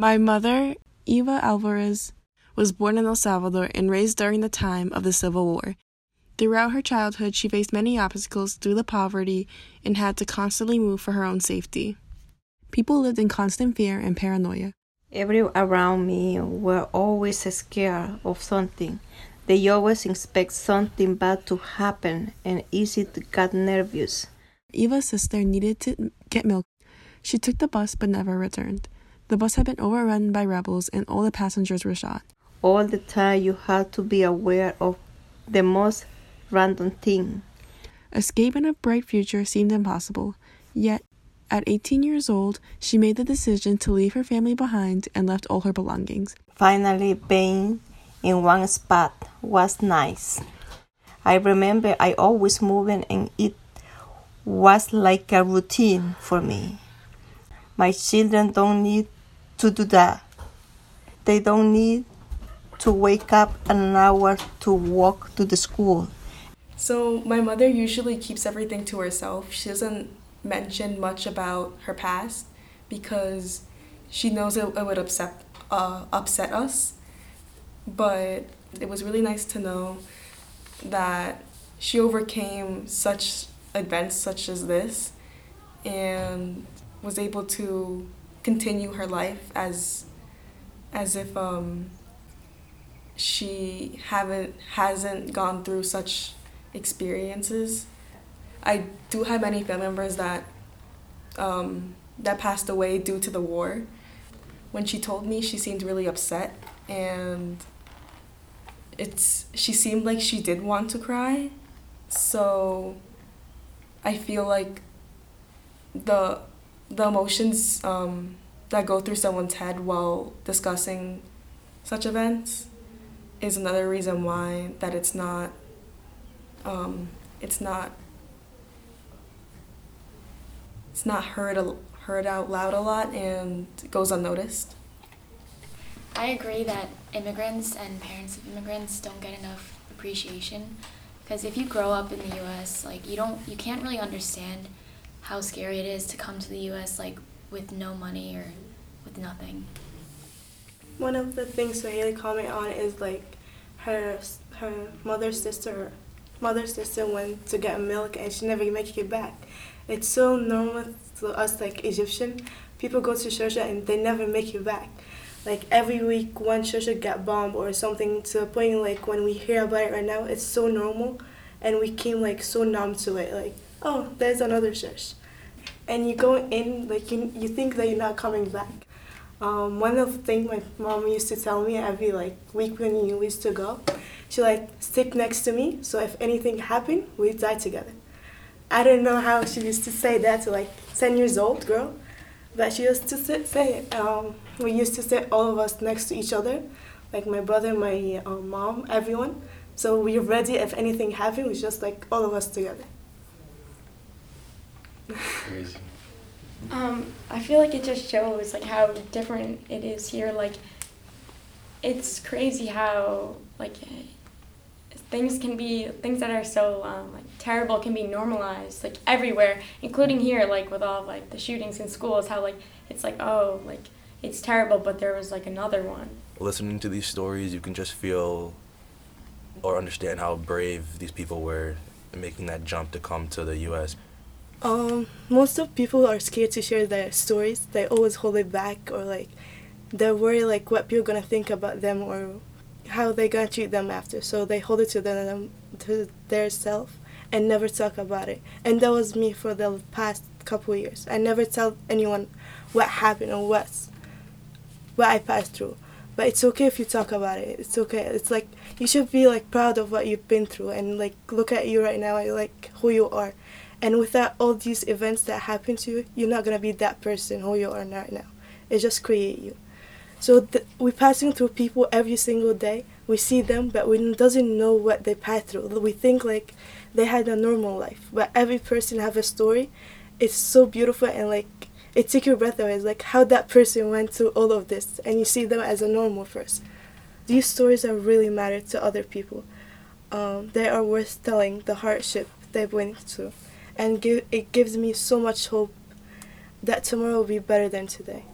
My mother, Eva Alvarez, was born in El Salvador and raised during the time of the Civil War. Throughout her childhood, she faced many obstacles due to poverty and had to constantly move for her own safety. People lived in constant fear and paranoia. Everyone around me were always scared of something. They always expect something bad to happen and easy to get nervous. Eva's sister needed to get milk. She took the bus but never returned. The bus had been overrun by rebels and all the passengers were shot. All the time you had to be aware of the most random thing. Escape and a bright future seemed impossible. Yet, at 18 years old, she made the decision to leave her family behind and left all her belongings. Finally, being in one spot was nice. I remember I always moving and it was like a routine for me. My children don't need to do that. They don't need to wake up an hour to walk to the school. So, my mother usually keeps everything to herself. She doesn't mention much about her past because she knows it, it would upset, uh, upset us. But it was really nice to know that she overcame such events such as this and was able to continue her life as as if um, she haven't hasn't gone through such experiences. I do have many family members that um, that passed away due to the war. When she told me, she seemed really upset, and it's she seemed like she did want to cry. So I feel like the the emotions um, that go through someone's head while discussing such events is another reason why that it's not um, it's not it's not heard heard out loud a lot and goes unnoticed. I agree that immigrants and parents of immigrants don't get enough appreciation because if you grow up in the US, like you don't you can't really understand how scary it is to come to the US like with no money or with nothing. One of the things Haley comment on is like her her mother's sister mother's sister went to get milk and she never make it back. It's so normal to us like Egyptian. People go to church and they never make it back. Like every week one church get bombed or something to a point like when we hear about it right now, it's so normal and we came like so numb to it. Like, oh, there's another church. And you go in like you, you think that you're not coming back. Um, one of the things my mom used to tell me every like week when you used to go, she like stick next to me. So if anything happened, we'd die together. I don't know how she used to say that to like ten years old girl, but she used to say it. Um, we used to sit all of us next to each other, like my brother, my uh, mom, everyone. So we're ready if anything happened. We just like all of us together. Crazy. Um, I feel like it just shows like how different it is here. Like, it's crazy how like things can be things that are so um, like terrible can be normalized like everywhere, including here. Like with all like the shootings in schools, how like it's like oh like it's terrible, but there was like another one. Listening to these stories, you can just feel or understand how brave these people were making that jump to come to the U.S. Um, most of people are scared to share their stories. They always hold it back, or like they're worried like what people gonna think about them or how they gonna treat them after. So they hold it to them to their self and never talk about it. And that was me for the past couple years. I never tell anyone what happened or what's what I passed through. But it's okay if you talk about it. It's okay. It's like you should be like proud of what you've been through and like look at you right now like who you are. And without all these events that happen to you, you're not gonna be that person who you are right now. It just create you. So th- we're passing through people every single day. We see them, but we doesn't know what they pass through. We think like they had a normal life, but every person have a story. It's so beautiful and like it took your breath away. It's like how that person went through all of this, and you see them as a normal person. These stories are really matter to other people. Um, they are worth telling the hardship they've went through, and give, it gives me so much hope that tomorrow will be better than today.